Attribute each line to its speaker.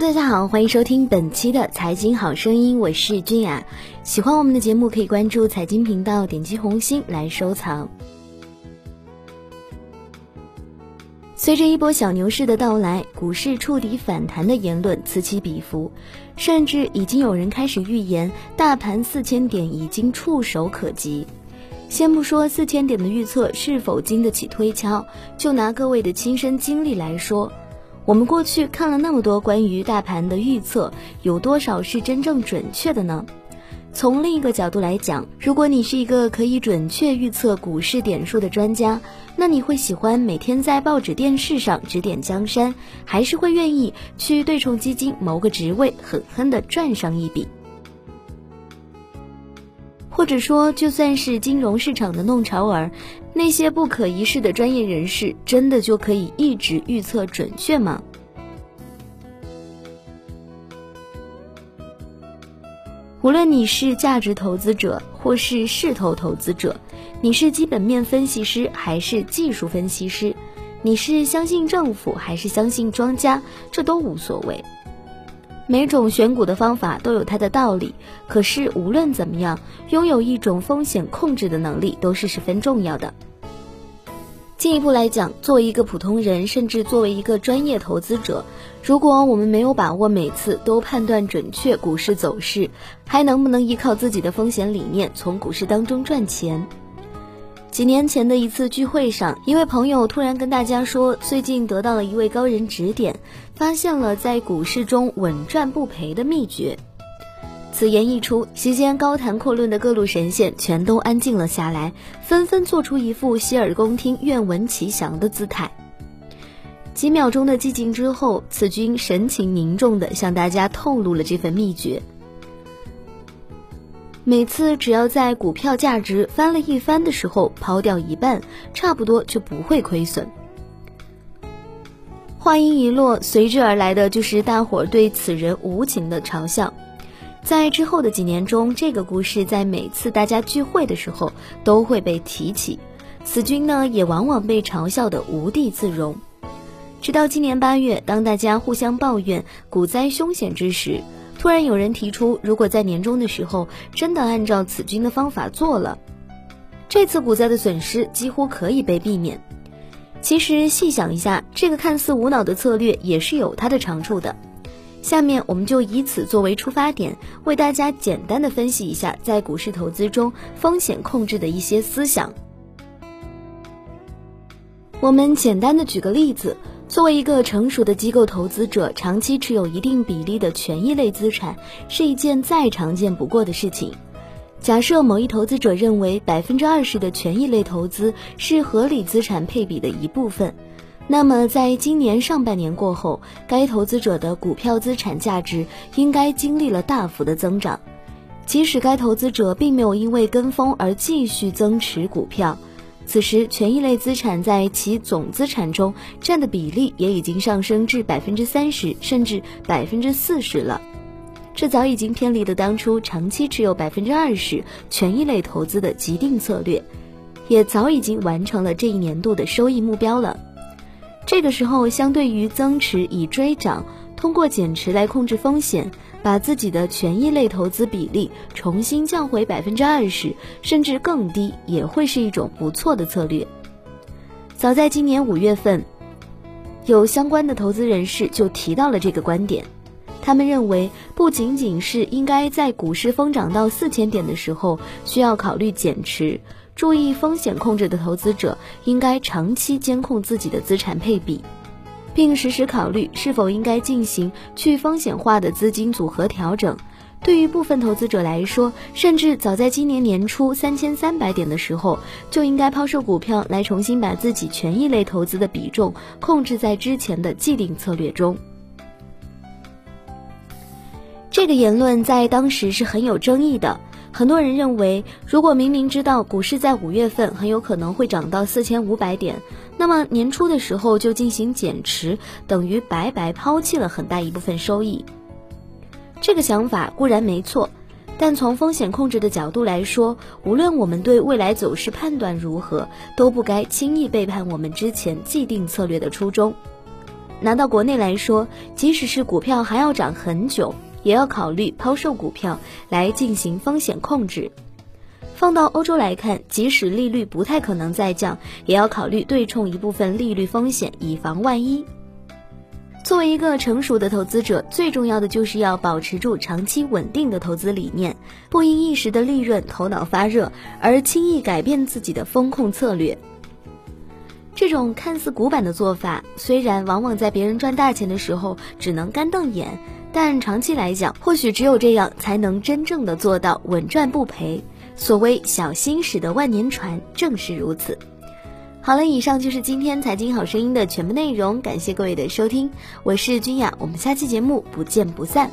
Speaker 1: 大家好，欢迎收听本期的财经好声音，我是君雅。喜欢我们的节目，可以关注财经频道，点击红心来收藏。随着一波小牛市的到来，股市触底反弹的言论此起彼伏，甚至已经有人开始预言大盘四千点已经触手可及。先不说四千点的预测是否经得起推敲，就拿各位的亲身经历来说。我们过去看了那么多关于大盘的预测，有多少是真正准确的呢？从另一个角度来讲，如果你是一个可以准确预测股市点数的专家，那你会喜欢每天在报纸、电视上指点江山，还是会愿意去对冲基金谋个职位，狠狠地赚上一笔？或者说，就算是金融市场的弄潮儿，那些不可一世的专业人士，真的就可以一直预测准确吗？无论你是价值投资者，或是势头投资者，你是基本面分析师还是技术分析师，你是相信政府还是相信庄家，这都无所谓。每种选股的方法都有它的道理，可是无论怎么样，拥有一种风险控制的能力都是十分重要的。进一步来讲，作为一个普通人，甚至作为一个专业投资者，如果我们没有把握每次都判断准确股市走势，还能不能依靠自己的风险理念从股市当中赚钱？几年前的一次聚会上，一位朋友突然跟大家说，最近得到了一位高人指点，发现了在股市中稳赚不赔的秘诀。此言一出，席间高谈阔论的各路神仙全都安静了下来，纷纷做出一副洗耳恭听、愿闻其详的姿态。几秒钟的寂静之后，此君神情凝重地向大家透露了这份秘诀。每次只要在股票价值翻了一番的时候抛掉一半，差不多就不会亏损。话音一落，随之而来的就是大伙对此人无情的嘲笑。在之后的几年中，这个故事在每次大家聚会的时候都会被提起，此君呢也往往被嘲笑的无地自容。直到今年八月，当大家互相抱怨股灾凶险之时。突然有人提出，如果在年终的时候真的按照此君的方法做了，这次股灾的损失几乎可以被避免。其实细想一下，这个看似无脑的策略也是有它的长处的。下面我们就以此作为出发点，为大家简单的分析一下在股市投资中风险控制的一些思想。我们简单的举个例子。作为一个成熟的机构投资者，长期持有一定比例的权益类资产是一件再常见不过的事情。假设某一投资者认为百分之二十的权益类投资是合理资产配比的一部分，那么在今年上半年过后，该投资者的股票资产价值应该经历了大幅的增长，即使该投资者并没有因为跟风而继续增持股票。此时，权益类资产在其总资产中占的比例也已经上升至百分之三十，甚至百分之四十了。这早已经偏离了当初长期持有百分之二十权益类投资的既定策略，也早已经完成了这一年度的收益目标了。这个时候，相对于增持以追涨，通过减持来控制风险。把自己的权益类投资比例重新降回百分之二十，甚至更低，也会是一种不错的策略。早在今年五月份，有相关的投资人士就提到了这个观点。他们认为，不仅仅是应该在股市疯涨到四千点的时候需要考虑减持，注意风险控制的投资者应该长期监控自己的资产配比。并实时考虑是否应该进行去风险化的资金组合调整。对于部分投资者来说，甚至早在今年年初三千三百点的时候，就应该抛售股票来重新把自己权益类投资的比重控制在之前的既定策略中。这个言论在当时是很有争议的。很多人认为，如果明明知道股市在五月份很有可能会涨到四千五百点，那么年初的时候就进行减持，等于白白抛弃了很大一部分收益。这个想法固然没错，但从风险控制的角度来说，无论我们对未来走势判断如何，都不该轻易背叛我们之前既定策略的初衷。拿到国内来说，即使是股票还要涨很久，也要考虑抛售股票来进行风险控制。放到欧洲来看，即使利率不太可能再降，也要考虑对冲一部分利率风险，以防万一。作为一个成熟的投资者，最重要的就是要保持住长期稳定的投资理念，不因一时的利润头脑发热而轻易改变自己的风控策略。这种看似古板的做法，虽然往往在别人赚大钱的时候只能干瞪眼，但长期来讲，或许只有这样才能真正的做到稳赚不赔。所谓小心驶得万年船，正是如此。好了，以上就是今天财经好声音的全部内容，感谢各位的收听，我是君雅，我们下期节目不见不散。